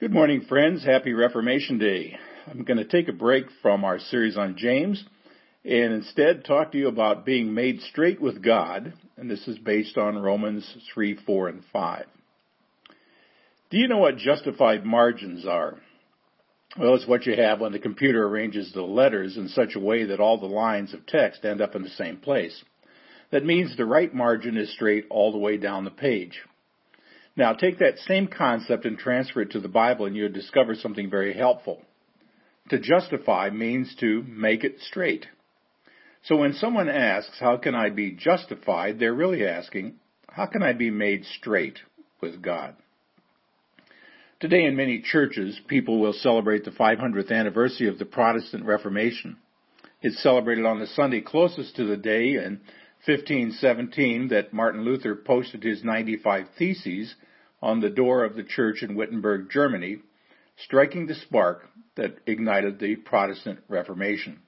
Good morning, friends. Happy Reformation Day. I'm going to take a break from our series on James and instead talk to you about being made straight with God, and this is based on Romans 3, 4, and 5. Do you know what justified margins are? Well, it's what you have when the computer arranges the letters in such a way that all the lines of text end up in the same place. That means the right margin is straight all the way down the page. Now take that same concept and transfer it to the Bible and you'll discover something very helpful. To justify means to make it straight. So when someone asks, how can I be justified, they're really asking, how can I be made straight with God? Today in many churches, people will celebrate the 500th anniversary of the Protestant Reformation. It's celebrated on the Sunday closest to the day in 1517 that Martin Luther posted his 95 Theses on the door of the church in Wittenberg, Germany, striking the spark that ignited the Protestant Reformation.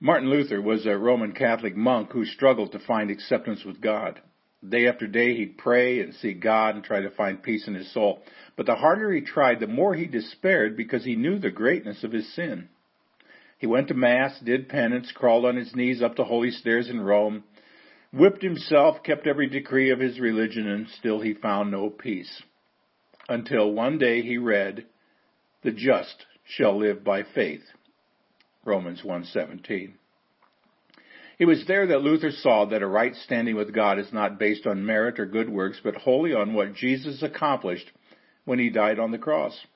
Martin Luther was a Roman Catholic monk who struggled to find acceptance with God. Day after day he'd pray and seek God and try to find peace in his soul. But the harder he tried, the more he despaired because he knew the greatness of his sin. He went to Mass, did penance, crawled on his knees up the holy stairs in Rome, whipped himself, kept every decree of his religion, and still he found no peace. Until one day he read, "The just shall live by faith." Romans 1:17. It was there that Luther saw that a right standing with God is not based on merit or good works, but wholly on what Jesus accomplished when he died on the cross.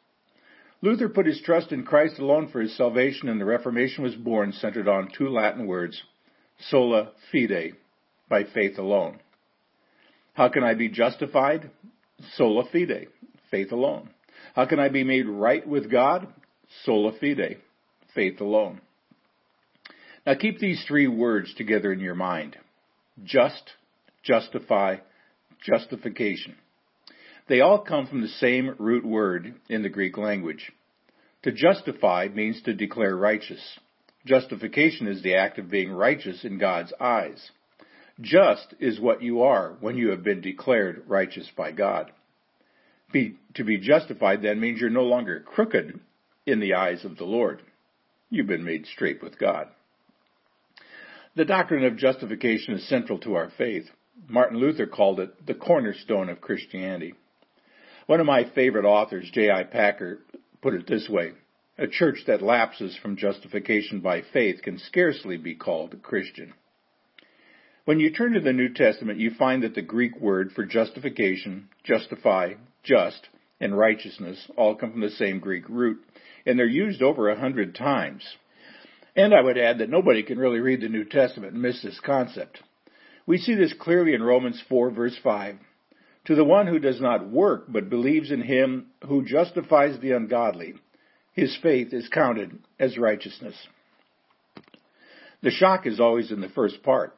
Luther put his trust in Christ alone for his salvation, and the Reformation was born centered on two Latin words, sola fide, by faith alone. How can I be justified? Sola fide, faith alone. How can I be made right with God? Sola fide, faith alone. Now keep these three words together in your mind. Just, justify, justification. They all come from the same root word in the Greek language. To justify means to declare righteous. Justification is the act of being righteous in God's eyes. Just is what you are when you have been declared righteous by God. Be, to be justified then means you're no longer crooked in the eyes of the Lord. You've been made straight with God. The doctrine of justification is central to our faith. Martin Luther called it the cornerstone of Christianity. One of my favorite authors, J.I. Packer, put it this way. A church that lapses from justification by faith can scarcely be called Christian. When you turn to the New Testament, you find that the Greek word for justification, justify, just, and righteousness all come from the same Greek root, and they're used over a hundred times. And I would add that nobody can really read the New Testament and miss this concept. We see this clearly in Romans 4 verse 5. To the one who does not work, but believes in him who justifies the ungodly, his faith is counted as righteousness. The shock is always in the first part.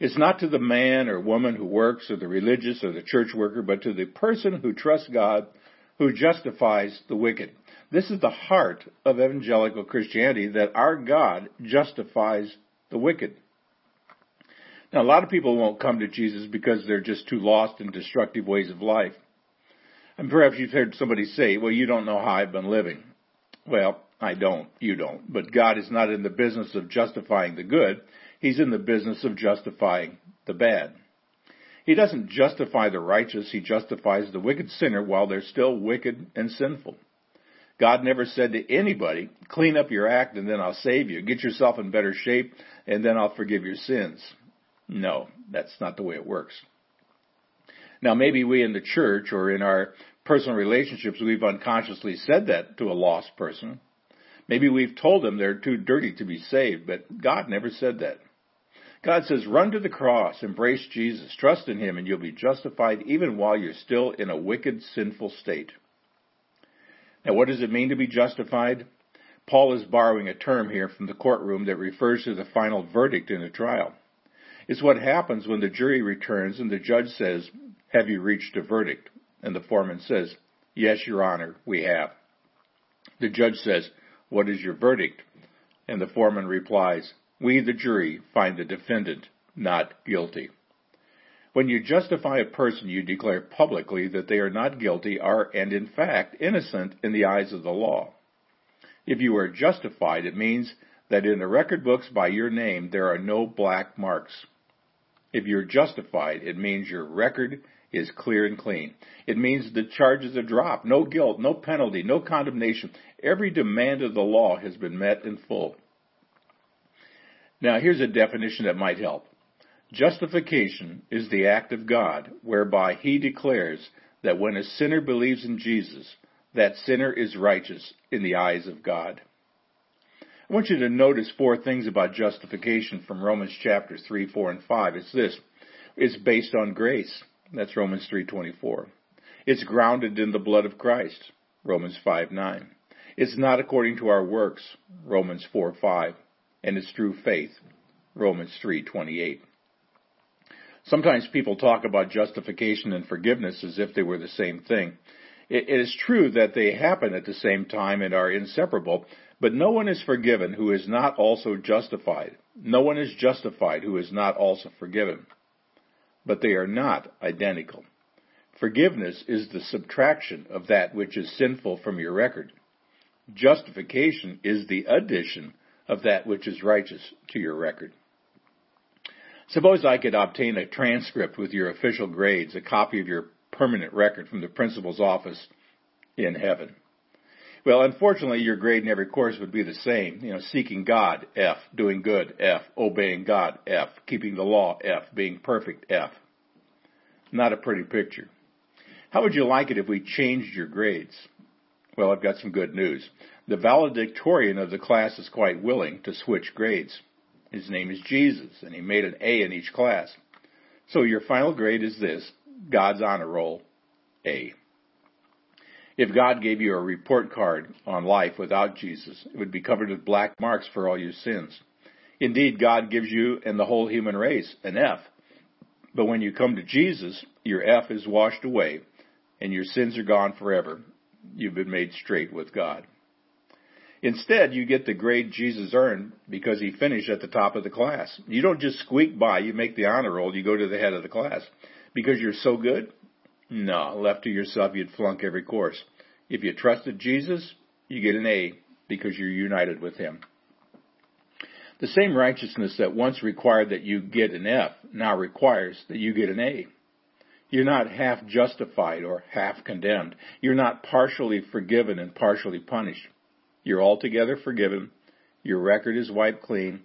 It's not to the man or woman who works or the religious or the church worker, but to the person who trusts God, who justifies the wicked. This is the heart of evangelical Christianity, that our God justifies the wicked. Now, a lot of people won't come to Jesus because they're just too lost in destructive ways of life. And perhaps you've heard somebody say, well, you don't know how I've been living. Well, I don't. You don't. But God is not in the business of justifying the good. He's in the business of justifying the bad. He doesn't justify the righteous, he justifies the wicked sinner while they're still wicked and sinful. God never said to anybody, clean up your act and then I'll save you. Get yourself in better shape and then I'll forgive your sins. No, that's not the way it works. Now maybe we in the church or in our personal relationships, we've unconsciously said that to a lost person. Maybe we've told them they're too dirty to be saved, but God never said that. God says, run to the cross, embrace Jesus, trust in Him, and you'll be justified even while you're still in a wicked, sinful state. Now, what does it mean to be justified? Paul is borrowing a term here from the courtroom that refers to the final verdict in a trial. It's what happens when the jury returns and the judge says, Have you reached a verdict? And the foreman says, Yes, Your Honor, we have. The judge says, What is your verdict? And the foreman replies, we, the jury, find the defendant not guilty. When you justify a person, you declare publicly that they are not guilty are, and in fact, innocent in the eyes of the law. If you are justified, it means that in the record books by your name there are no black marks. If you're justified, it means your record is clear and clean. It means the charges are dropped, no guilt, no penalty, no condemnation. Every demand of the law has been met in full. Now here's a definition that might help. Justification is the act of God whereby he declares that when a sinner believes in Jesus, that sinner is righteous in the eyes of God. I want you to notice four things about justification from Romans chapters 3, 4, and 5. It's this. It's based on grace. That's Romans 3:24. It's grounded in the blood of Christ. Romans 5:9. It's not according to our works. Romans 4:5. And it's through faith. Romans 3:28. Sometimes people talk about justification and forgiveness as if they were the same thing. It is true that they happen at the same time and are inseparable, but no one is forgiven who is not also justified. No one is justified who is not also forgiven. But they are not identical. Forgiveness is the subtraction of that which is sinful from your record. Justification is the addition of that which is righteous to your record. Suppose I could obtain a transcript with your official grades, a copy of your permanent record from the principal's office in heaven. Well, unfortunately, your grade in every course would be the same. You know, seeking God, F. Doing good, F. Obeying God, F. Keeping the law, F. Being perfect, F. Not a pretty picture. How would you like it if we changed your grades? Well, I've got some good news. The valedictorian of the class is quite willing to switch grades. His name is Jesus, and he made an A in each class. So your final grade is this God's honor roll, A. If God gave you a report card on life without Jesus, it would be covered with black marks for all your sins. Indeed, God gives you and the whole human race an F. But when you come to Jesus, your F is washed away and your sins are gone forever. You've been made straight with God. Instead, you get the grade Jesus earned because he finished at the top of the class. You don't just squeak by, you make the honor roll, you go to the head of the class. Because you're so good? No, left to yourself, you'd flunk every course. If you trusted Jesus, you get an A because you're united with him. The same righteousness that once required that you get an F now requires that you get an A. You're not half justified or half condemned. You're not partially forgiven and partially punished. You're altogether forgiven. Your record is wiped clean.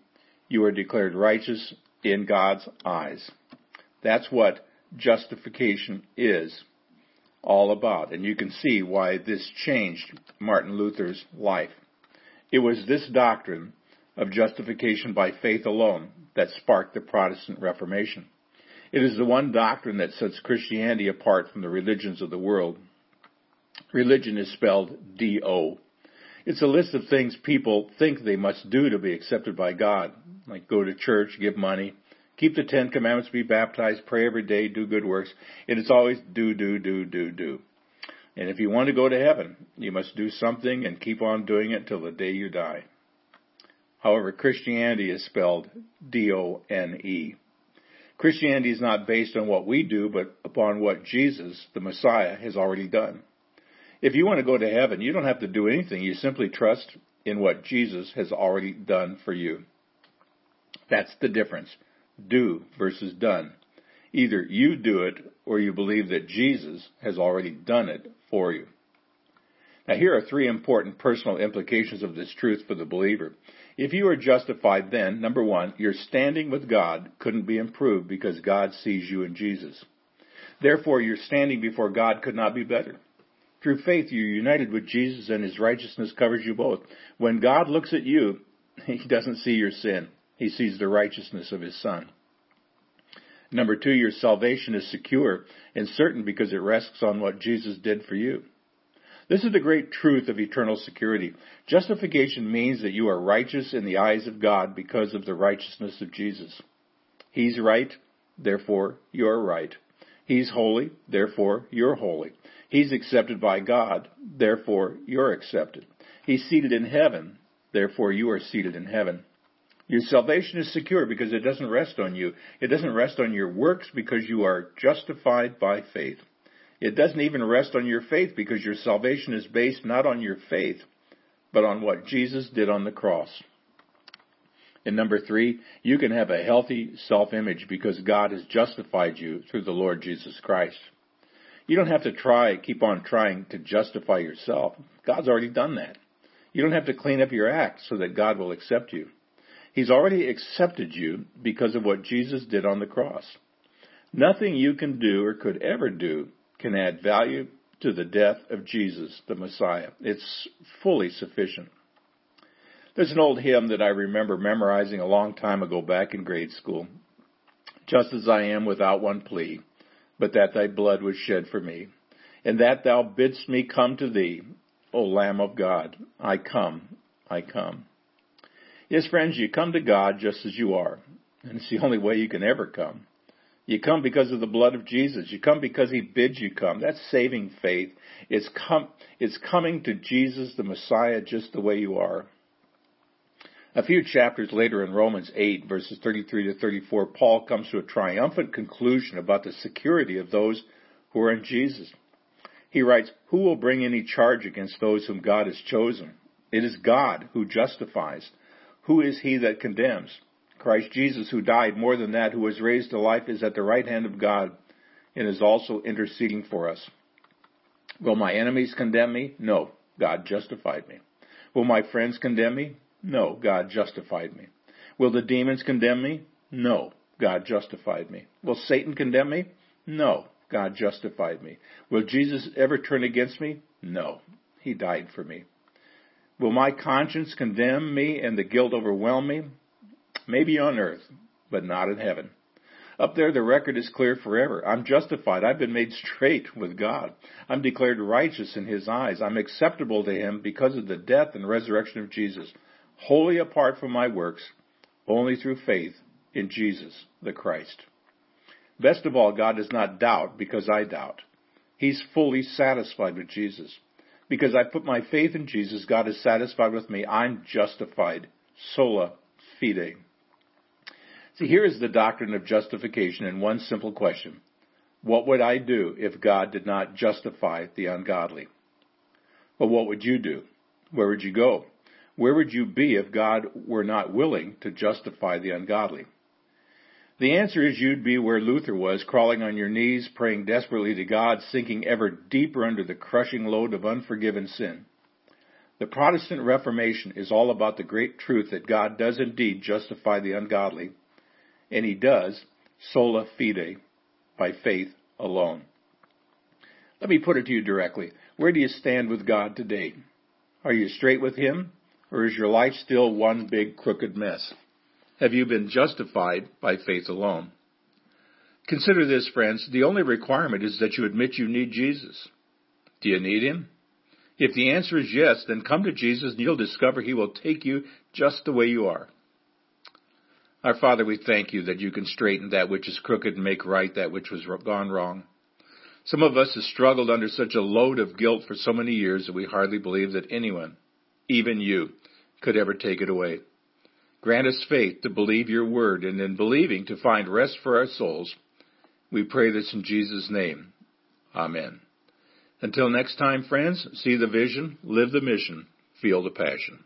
You are declared righteous in God's eyes. That's what justification is all about. And you can see why this changed Martin Luther's life. It was this doctrine of justification by faith alone that sparked the Protestant Reformation. It is the one doctrine that sets Christianity apart from the religions of the world. Religion is spelled D-O. It's a list of things people think they must do to be accepted by God, like go to church, give money, keep the Ten Commandments, be baptized, pray every day, do good works. And it's always do, do, do, do, do. And if you want to go to heaven, you must do something and keep on doing it till the day you die. However, Christianity is spelled D-O-N-E. Christianity is not based on what we do, but upon what Jesus, the Messiah, has already done. If you want to go to heaven, you don't have to do anything. You simply trust in what Jesus has already done for you. That's the difference. Do versus done. Either you do it or you believe that Jesus has already done it for you. Now here are three important personal implications of this truth for the believer. If you are justified then, number one, your standing with God couldn't be improved because God sees you in Jesus. Therefore, your standing before God could not be better. Through faith, you're united with Jesus and his righteousness covers you both. When God looks at you, he doesn't see your sin. He sees the righteousness of his son. Number two, your salvation is secure and certain because it rests on what Jesus did for you. This is the great truth of eternal security. Justification means that you are righteous in the eyes of God because of the righteousness of Jesus. He's right, therefore you're right. He's holy, therefore you're holy. He's accepted by God, therefore you're accepted. He's seated in heaven, therefore you are seated in heaven. Your salvation is secure because it doesn't rest on you. It doesn't rest on your works because you are justified by faith. It doesn't even rest on your faith because your salvation is based not on your faith, but on what Jesus did on the cross. And number three, you can have a healthy self-image because God has justified you through the Lord Jesus Christ. You don't have to try, keep on trying to justify yourself. God's already done that. You don't have to clean up your act so that God will accept you. He's already accepted you because of what Jesus did on the cross. Nothing you can do or could ever do can add value to the death of Jesus, the Messiah. It's fully sufficient. There's an old hymn that I remember memorizing a long time ago back in grade school. Just as I am without one plea, but that thy blood was shed for me, and that thou bidst me come to thee, O Lamb of God. I come, I come. Yes, friends, you come to God just as you are. And it's the only way you can ever come. You come because of the blood of Jesus. You come because He bids you come. That's saving faith. It's come, it's coming to Jesus, the Messiah, just the way you are. A few chapters later in Romans 8 verses 33 to 34, Paul comes to a triumphant conclusion about the security of those who are in Jesus. He writes, Who will bring any charge against those whom God has chosen? It is God who justifies. Who is he that condemns? Christ Jesus, who died, more than that, who was raised to life, is at the right hand of God and is also interceding for us. Will my enemies condemn me? No, God justified me. Will my friends condemn me? No, God justified me. Will the demons condemn me? No, God justified me. Will Satan condemn me? No, God justified me. Will Jesus ever turn against me? No, he died for me. Will my conscience condemn me and the guilt overwhelm me? Maybe on earth, but not in heaven. Up there, the record is clear forever. I'm justified. I've been made straight with God. I'm declared righteous in His eyes. I'm acceptable to Him because of the death and resurrection of Jesus, wholly apart from my works, only through faith in Jesus, the Christ. Best of all, God does not doubt because I doubt. He's fully satisfied with Jesus. Because I put my faith in Jesus, God is satisfied with me. I'm justified. Sola fide. See, here is the doctrine of justification in one simple question. What would I do if God did not justify the ungodly? Well, what would you do? Where would you go? Where would you be if God were not willing to justify the ungodly? The answer is you'd be where Luther was, crawling on your knees, praying desperately to God, sinking ever deeper under the crushing load of unforgiven sin. The Protestant Reformation is all about the great truth that God does indeed justify the ungodly, and He does sola fide, by faith alone. Let me put it to you directly. Where do you stand with God today? Are you straight with Him, or is your life still one big crooked mess? have you been justified by faith alone. Consider this, friends. The only requirement is that you admit you need Jesus. Do you need Him? If the answer is yes, then come to Jesus and you'll discover He will take you just the way you are. Our Father, we thank you that you can straighten that which is crooked and make right that which was gone wrong. Some of us have struggled under such a load of guilt for so many years that we hardly believe that anyone, even you, could ever take it away. Grant us faith to believe your word and in believing to find rest for our souls. We pray this in Jesus' name. Amen. Until next time, friends, see the vision, live the mission, feel the passion.